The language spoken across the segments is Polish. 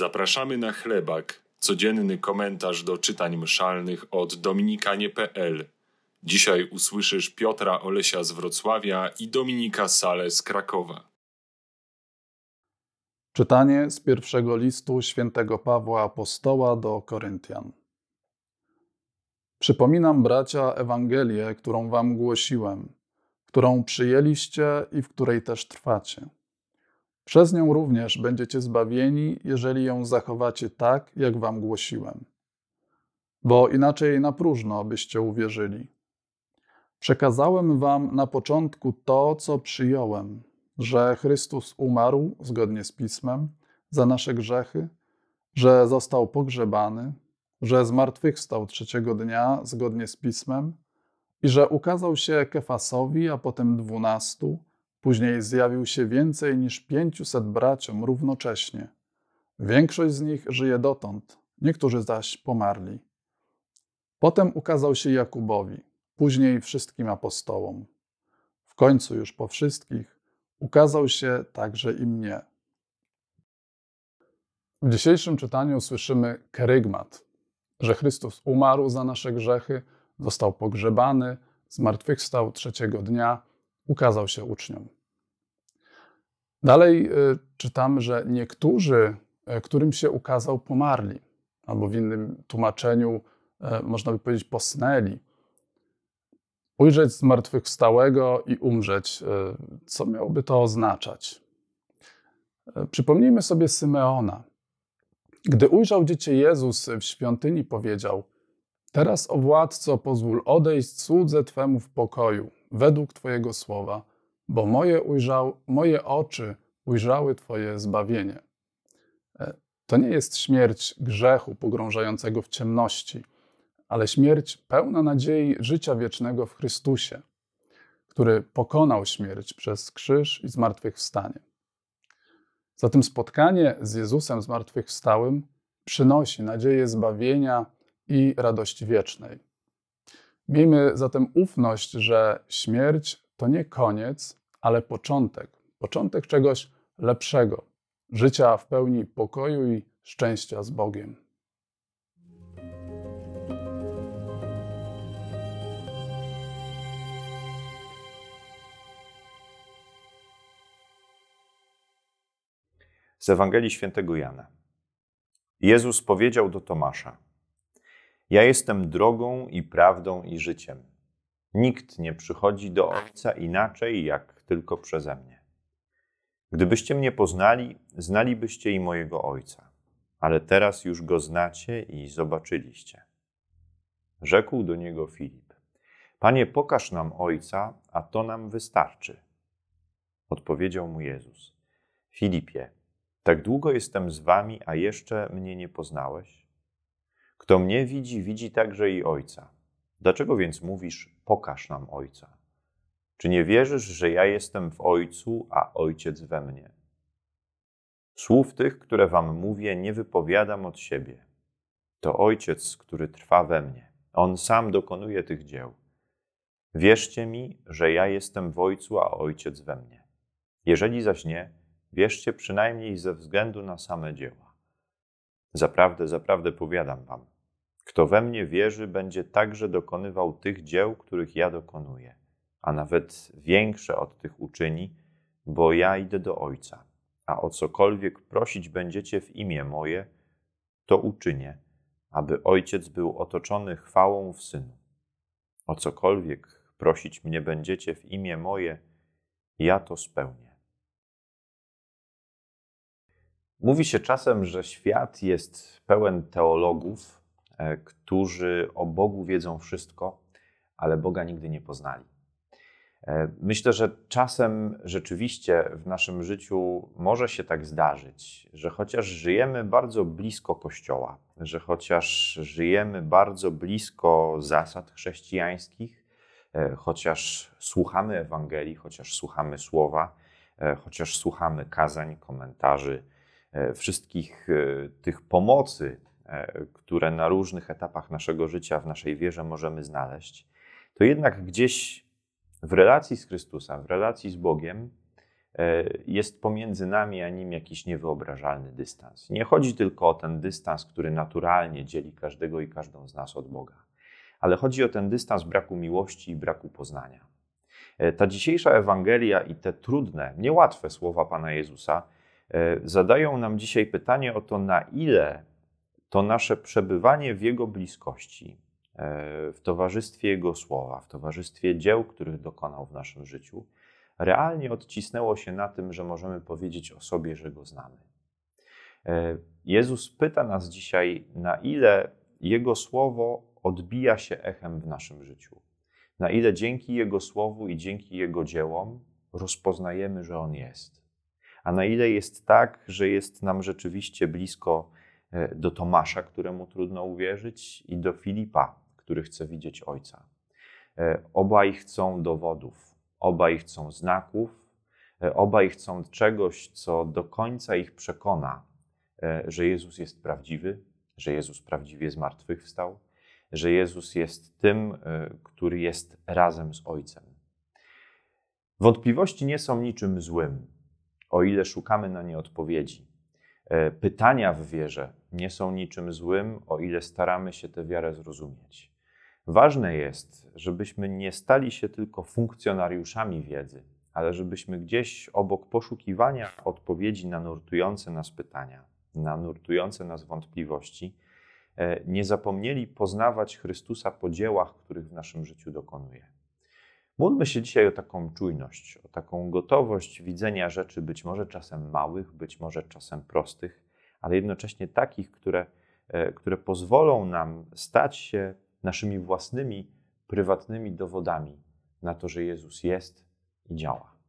Zapraszamy na chlebak, codzienny komentarz do czytań mszalnych od dominikanie.pl. Dzisiaj usłyszysz Piotra Olesia z Wrocławia i Dominika Sale z Krakowa. Czytanie z pierwszego listu świętego Pawła Apostoła do Koryntian. Przypominam, bracia, Ewangelię, którą wam głosiłem, którą przyjęliście i w której też trwacie przez nią również będziecie zbawieni, jeżeli ją zachowacie tak, jak wam głosiłem. Bo inaczej na próżno byście uwierzyli. Przekazałem wam na początku to, co przyjąłem, że Chrystus umarł zgodnie z Pismem za nasze grzechy, że został pogrzebany, że zmartwychwstał trzeciego dnia zgodnie z Pismem i że ukazał się Kefasowi, a potem dwunastu, Później zjawił się więcej niż pięciuset braciom równocześnie. Większość z nich żyje dotąd, niektórzy zaś pomarli. Potem ukazał się Jakubowi, później wszystkim apostołom. W końcu już po wszystkich ukazał się także i mnie. W dzisiejszym czytaniu słyszymy kerygmat, że Chrystus umarł za nasze grzechy, został pogrzebany, zmartwychwstał trzeciego dnia ukazał się uczniom. Dalej y, czytamy, że niektórzy, e, którym się ukazał, pomarli, albo w innym tłumaczeniu e, można by powiedzieć posnęli. Ujrzeć zmartwychwstałego i umrzeć, e, co miałoby to oznaczać? Przypomnijmy sobie Symeona. Gdy ujrzał dziecię Jezus w świątyni, powiedział: Teraz, o władco, pozwól odejść słudze Twemu w pokoju, według Twojego słowa, bo moje, ujrzał, moje oczy ujrzały Twoje zbawienie. E, to nie jest śmierć grzechu pogrążającego w ciemności, ale śmierć pełna nadziei życia wiecznego w Chrystusie, który pokonał śmierć przez krzyż i zmartwychwstanie. Zatem spotkanie z Jezusem zmartwychwstałym przynosi nadzieję zbawienia i radości wiecznej. Miejmy zatem ufność, że śmierć to nie koniec, ale początek. Początek czegoś lepszego, życia w pełni pokoju i szczęścia z Bogiem. Z Ewangelii Świętego Jana. Jezus powiedział do Tomasza: Ja jestem drogą i prawdą i życiem. Nikt nie przychodzi do Ojca inaczej, jak tylko przeze mnie. Gdybyście mnie poznali, znalibyście i mojego Ojca, ale teraz już go znacie i zobaczyliście. Rzekł do niego Filip: Panie, pokaż nam Ojca, a to nam wystarczy. Odpowiedział mu Jezus: Filipie, tak długo jestem z wami, a jeszcze mnie nie poznałeś? Kto mnie widzi, widzi także i Ojca. Dlaczego więc mówisz: Pokaż nam Ojca? Czy nie wierzysz, że ja jestem w Ojcu, a Ojciec we mnie? Słów tych, które wam mówię, nie wypowiadam od siebie. To Ojciec, który trwa we mnie. On sam dokonuje tych dzieł. Wierzcie mi, że ja jestem w Ojcu, a Ojciec we mnie. Jeżeli zaś nie, wierzcie przynajmniej ze względu na same dzieła. Zaprawdę, zaprawdę powiadam wam, kto we mnie wierzy, będzie także dokonywał tych dzieł, których ja dokonuję a nawet większe od tych uczyni, bo ja idę do Ojca, a o cokolwiek prosić będziecie w imię moje, to uczynię, aby Ojciec był otoczony chwałą w Synu. O cokolwiek prosić mnie będziecie w imię moje, ja to spełnię. Mówi się czasem, że świat jest pełen teologów, e, którzy o Bogu wiedzą wszystko, ale Boga nigdy nie poznali. E, myślę, że czasem rzeczywiście w naszym życiu może się tak zdarzyć, że chociaż żyjemy bardzo blisko Kościoła, że chociaż żyjemy bardzo blisko zasad chrześcijańskich, e, chociaż słuchamy Ewangelii, chociaż słuchamy słowa, e, chociaż słuchamy kazań, komentarzy, wszystkich tych pomocy, które na różnych etapach naszego życia w naszej wierze możemy znaleźć, to jednak gdzieś w relacji z Chrystusem, w relacji z Bogiem, e, jest pomiędzy nami a nim jakiś niewyobrażalny dystans. Nie chodzi tylko o ten dystans, który naturalnie dzieli każdego i każdą z nas od Boga, ale chodzi o ten dystans braku miłości i braku poznania. E, ta dzisiejsza Ewangelia i te trudne, niełatwe słowa Pana Jezusa e, zadają nam dzisiaj pytanie o to, na ile to nasze przebywanie w Jego bliskości, w towarzystwie Jego słowa, w towarzystwie dzieł, których dokonał w naszym życiu, realnie odcisnęło się na tym, że możemy powiedzieć o sobie, że Go znamy. Jezus pyta nas dzisiaj, na ile Jego słowo odbija się echem w naszym życiu na ile dzięki Jego słowu i dzięki Jego dziełom rozpoznajemy, że On jest. A na ile jest tak, że jest nam rzeczywiście blisko e, do Tomasza, któremu trudno uwierzyć, i do Filipa, który chce widzieć Ojca. E, obaj chcą dowodów, obaj chcą znaków, e, obaj chcą czegoś, co do końca ich przekona, że Jezus jest prawdziwy, że Jezus prawdziwie zmartwychwstał, że Jezus jest tym, który jest razem z Ojcem. Wątpliwości nie są niczym złym, o ile szukamy na nie odpowiedzi. E, pytania w wierze nie są niczym złym, o ile staramy się tę wiarę zrozumieć. Ważne jest, żebyśmy nie stali się tylko funkcjonariuszami wiedzy, ale żebyśmy gdzieś obok poszukiwania odpowiedzi na nurtujące nas pytania, na nurtujące nas wątpliwości, E, nie zapomnieli poznawać Chrystusa po dziełach, których w naszym życiu dokonuje. Módlmy się dzisiaj o taką czujność, o taką gotowość widzenia rzeczy być może czasem małych, być może czasem prostych, ale jednocześnie takich, które, e, które pozwolą nam stać się naszymi własnymi, prywatnymi dowodami na to, że Jezus jest i działa.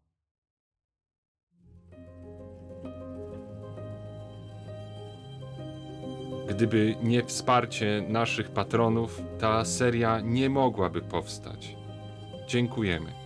Gdyby nie wsparcie naszych patronów, ta seria nie mogłaby powstać. Dziękujemy.